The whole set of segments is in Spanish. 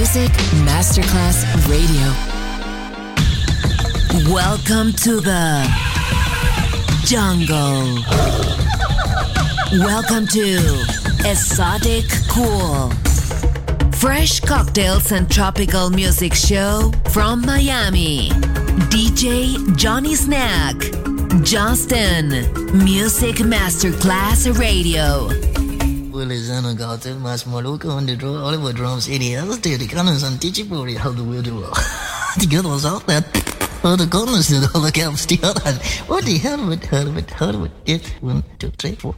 Music Masterclass Radio. Welcome to the jungle. Welcome to Exotic Cool. Fresh cocktails and tropical music show from Miami. DJ Johnny Snack. Justin. Music Masterclass Radio. Willie Zanagato, more local on the drum, Oliver drums, Eddie Alistair, the cannons and Tichipori, how the weird world. the good was out there. All the corners and all the caps, the other. What the hell with her, with her, with it? One, two, three, four.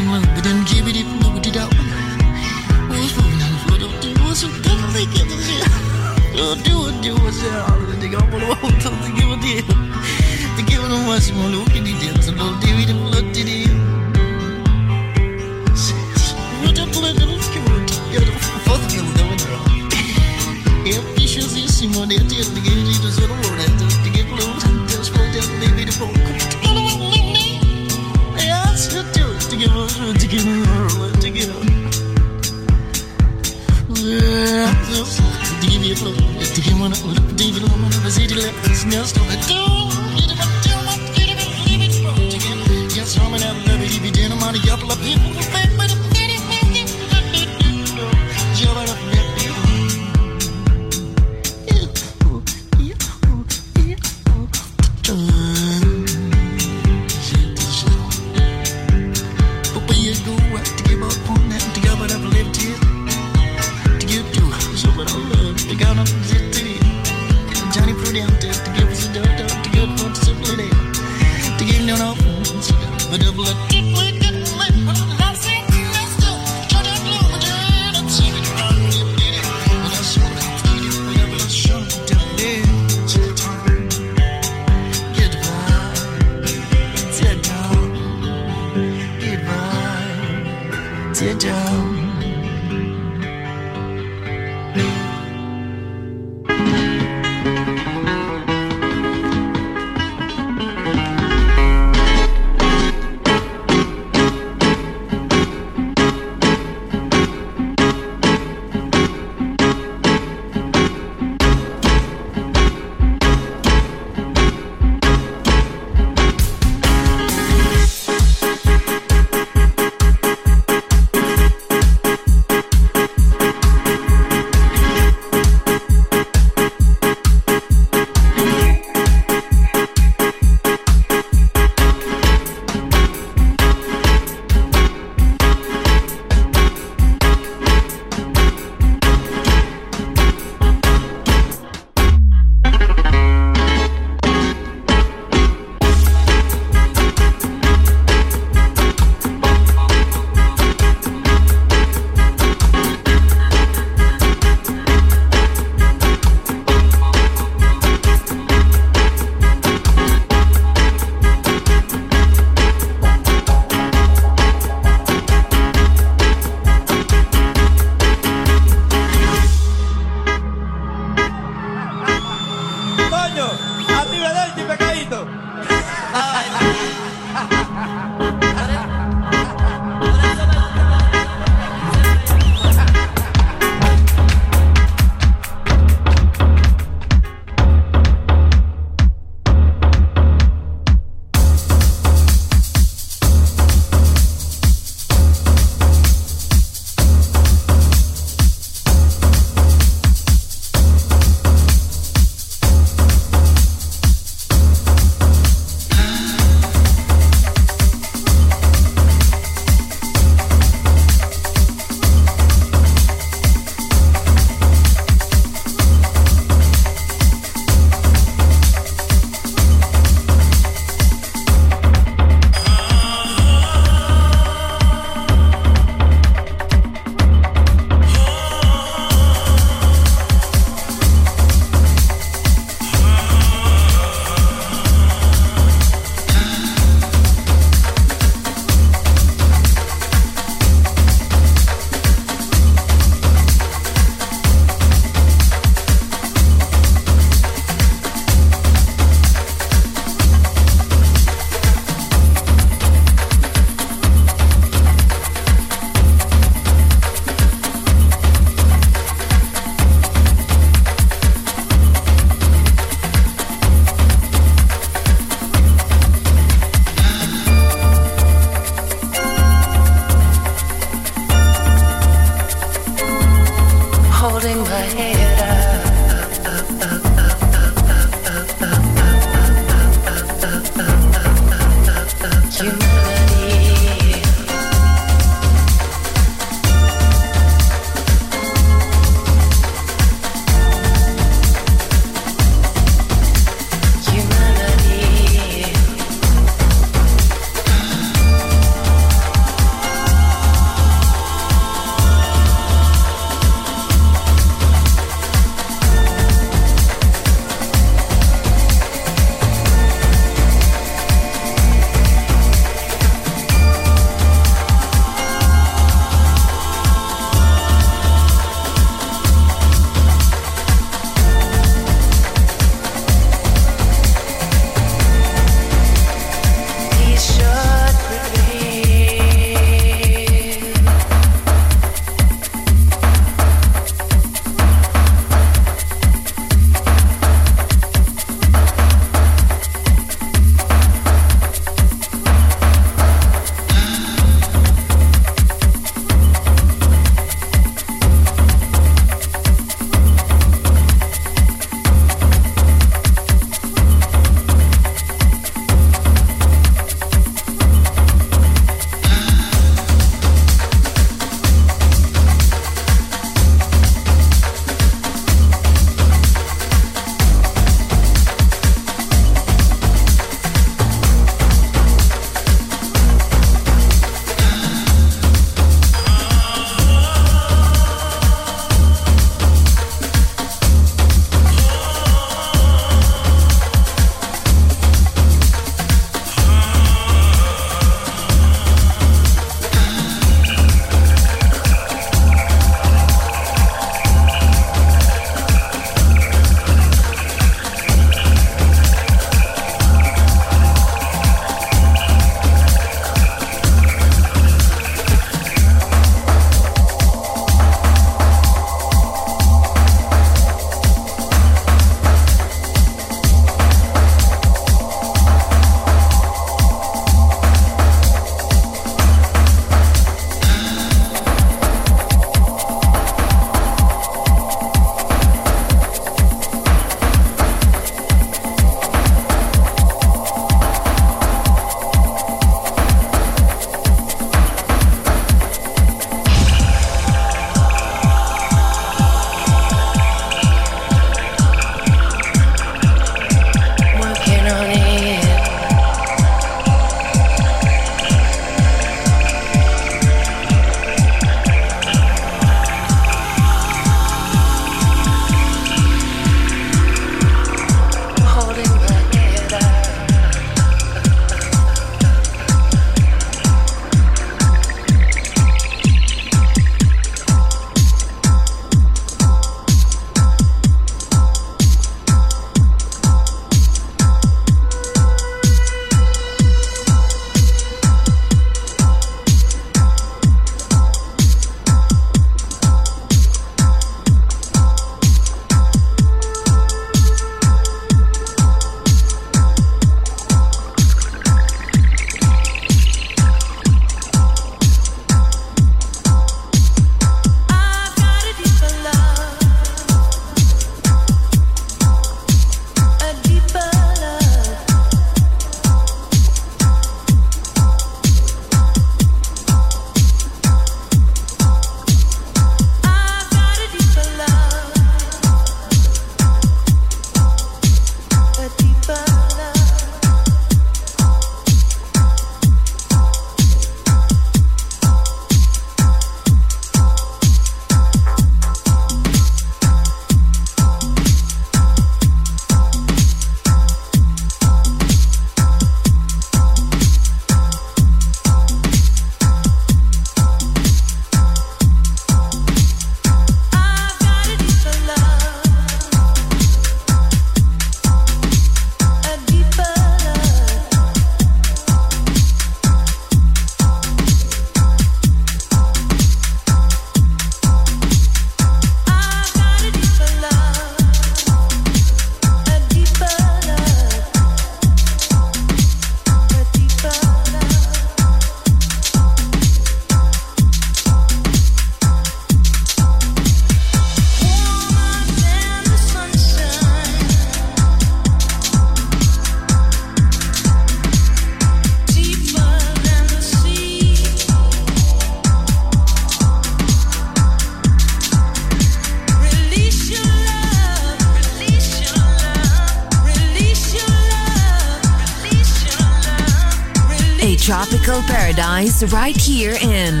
Right here in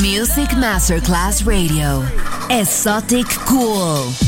Music Masterclass Radio. Exotic Cool.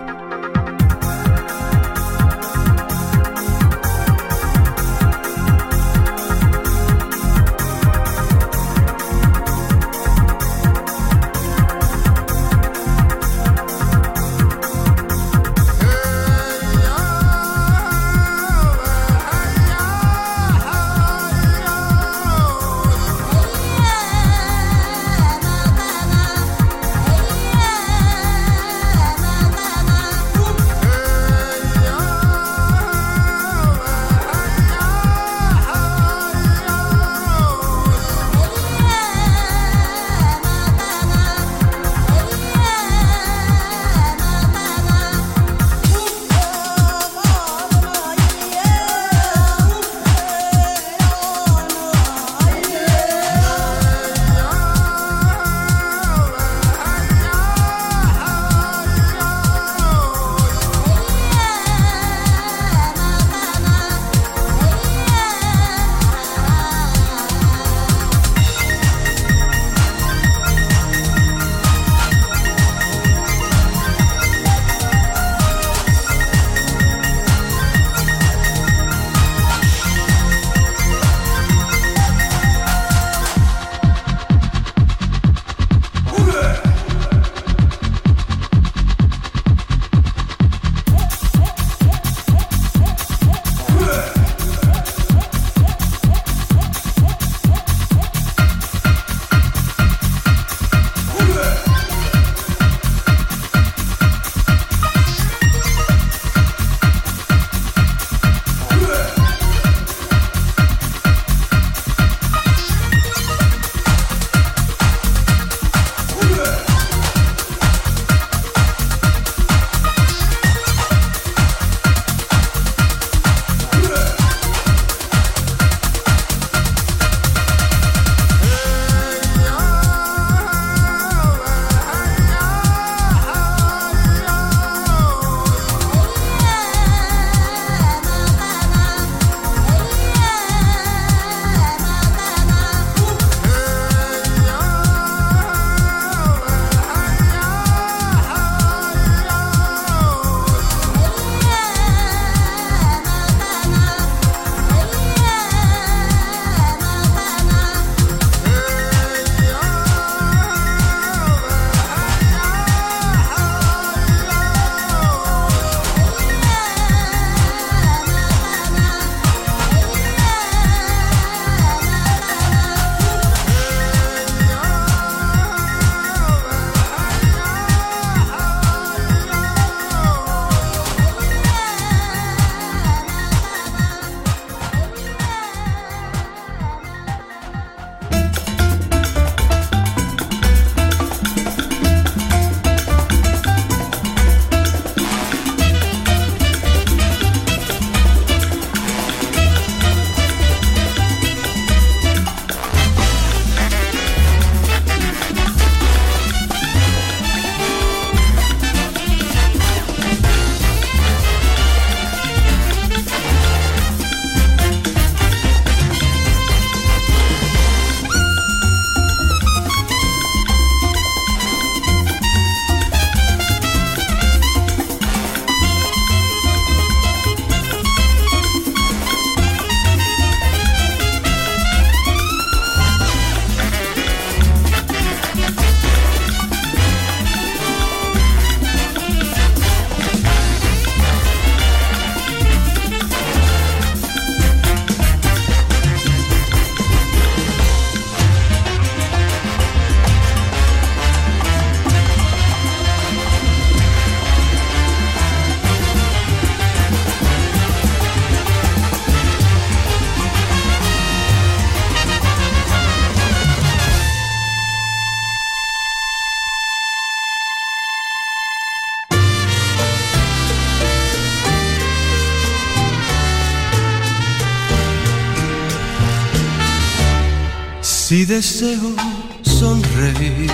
Deseo sonreír,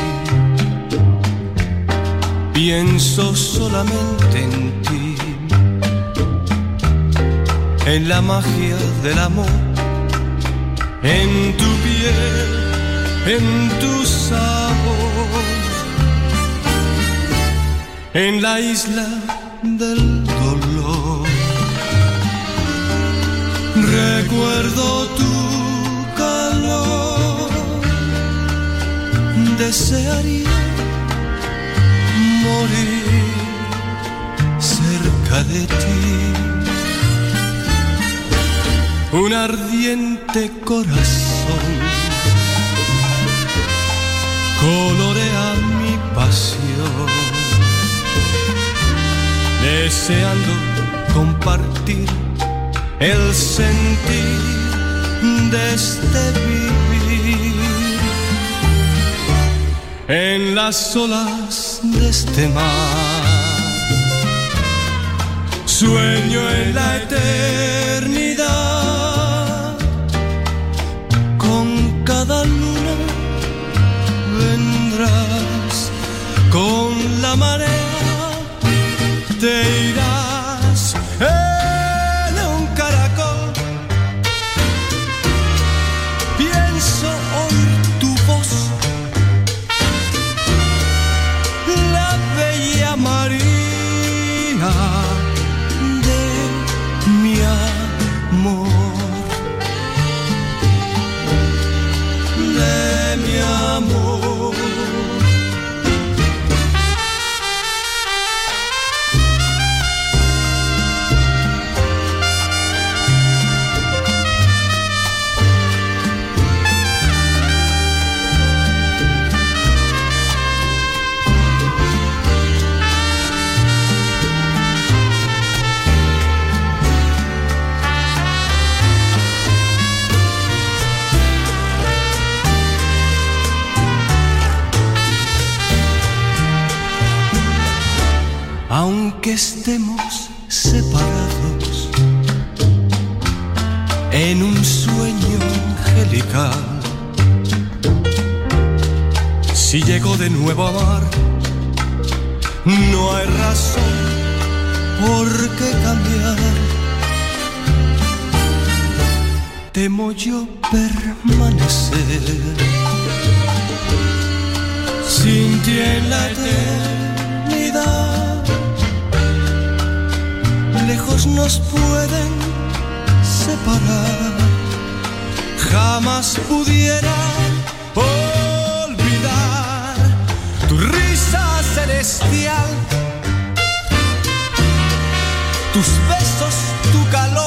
pienso solamente en ti, en la magia del amor, en tu piel, en tu sabor, en la isla del dolor. Recuerdo tu desearía morir cerca de ti. Un ardiente corazón colorea mi pasión, deseando compartir el sentir de este en las olas de este mar. Sueño en la eternidad, con cada luna vendrás, con la marea te irás. Estemos separados en un sueño angelical, si llego de nuevo a amar, no hay razón por qué cambiar. Temo yo permanecer sin ti en la eternidad lejos nos pueden separar. Jamás pudiera olvidar tu risa celestial, tus besos, tu calor.